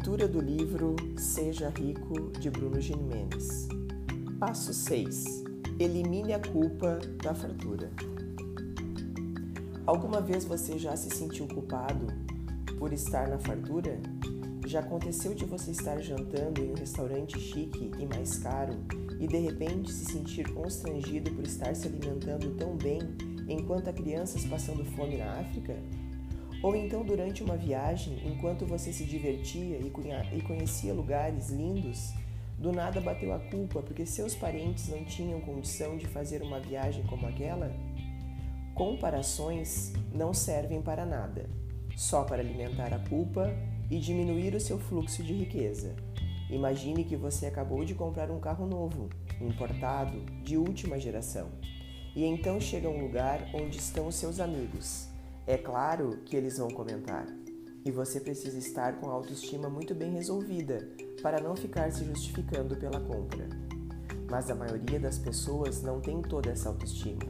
Leitura do livro Seja Rico de Bruno Gimenez. Passo 6. Elimine a culpa da fartura. Alguma vez você já se sentiu culpado por estar na fartura? Já aconteceu de você estar jantando em um restaurante chique e mais caro e de repente se sentir constrangido por estar se alimentando tão bem enquanto há crianças passando fome na África? Ou então, durante uma viagem, enquanto você se divertia e conhecia lugares lindos, do nada bateu a culpa porque seus parentes não tinham condição de fazer uma viagem como aquela? Comparações não servem para nada, só para alimentar a culpa e diminuir o seu fluxo de riqueza. Imagine que você acabou de comprar um carro novo, importado, de última geração, e então chega a um lugar onde estão os seus amigos é claro que eles vão comentar. E você precisa estar com a autoestima muito bem resolvida para não ficar se justificando pela compra. Mas a maioria das pessoas não tem toda essa autoestima.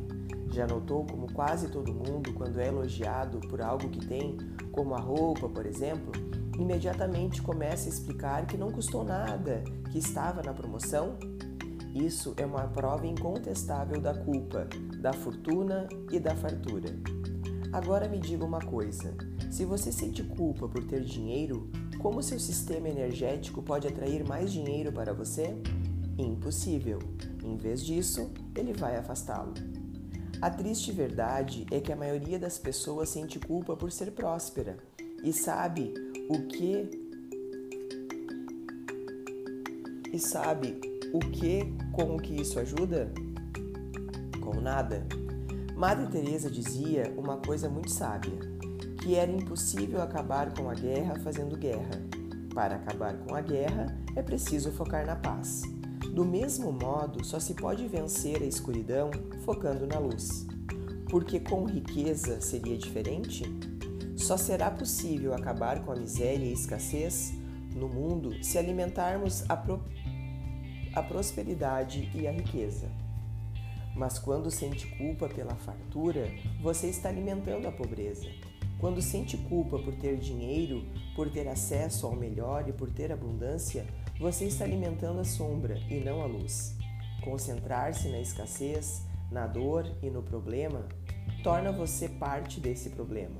Já notou como quase todo mundo, quando é elogiado por algo que tem, como a roupa, por exemplo, imediatamente começa a explicar que não custou nada, que estava na promoção? Isso é uma prova incontestável da culpa, da fortuna e da fartura. Agora me diga uma coisa: se você sente culpa por ter dinheiro, como seu sistema energético pode atrair mais dinheiro para você? Impossível. Em vez disso, ele vai afastá-lo. A triste verdade é que a maioria das pessoas sente culpa por ser próspera e sabe o que e sabe o que com o que isso ajuda? Com nada. Madre Teresa dizia uma coisa muito sábia, que era impossível acabar com a guerra fazendo guerra. Para acabar com a guerra, é preciso focar na paz. Do mesmo modo, só se pode vencer a escuridão focando na luz. Porque com riqueza seria diferente? Só será possível acabar com a miséria e a escassez no mundo se alimentarmos a, pro... a prosperidade e a riqueza. Mas quando sente culpa pela fartura, você está alimentando a pobreza. Quando sente culpa por ter dinheiro, por ter acesso ao melhor e por ter abundância, você está alimentando a sombra e não a luz. Concentrar-se na escassez, na dor e no problema torna você parte desse problema.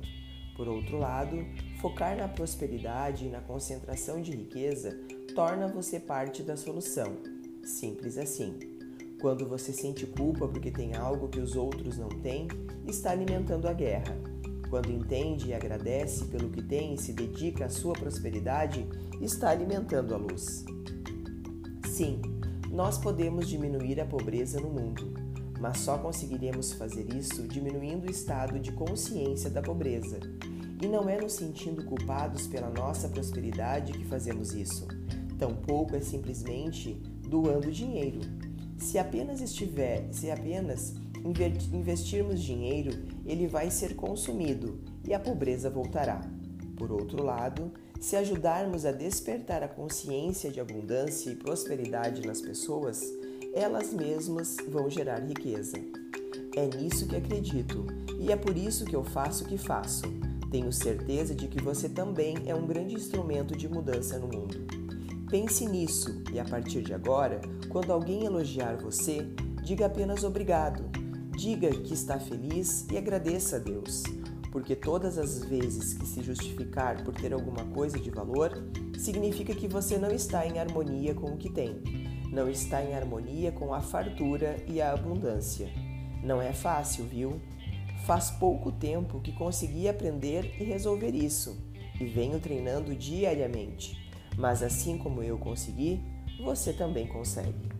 Por outro lado, focar na prosperidade e na concentração de riqueza torna você parte da solução. Simples assim. Quando você sente culpa porque tem algo que os outros não têm, está alimentando a guerra. Quando entende e agradece pelo que tem e se dedica à sua prosperidade, está alimentando a luz. Sim, nós podemos diminuir a pobreza no mundo, mas só conseguiremos fazer isso diminuindo o estado de consciência da pobreza. E não é nos sentindo culpados pela nossa prosperidade que fazemos isso. Tampouco é simplesmente doando dinheiro se apenas estiver, se apenas investirmos dinheiro, ele vai ser consumido e a pobreza voltará. Por outro lado, se ajudarmos a despertar a consciência de abundância e prosperidade nas pessoas, elas mesmas vão gerar riqueza. É nisso que acredito e é por isso que eu faço o que faço. Tenho certeza de que você também é um grande instrumento de mudança no mundo. Pense nisso e a partir de agora, quando alguém elogiar você, diga apenas obrigado. Diga que está feliz e agradeça a Deus, porque todas as vezes que se justificar por ter alguma coisa de valor, significa que você não está em harmonia com o que tem, não está em harmonia com a fartura e a abundância. Não é fácil, viu? Faz pouco tempo que consegui aprender e resolver isso, e venho treinando diariamente. Mas assim como eu consegui, você também consegue.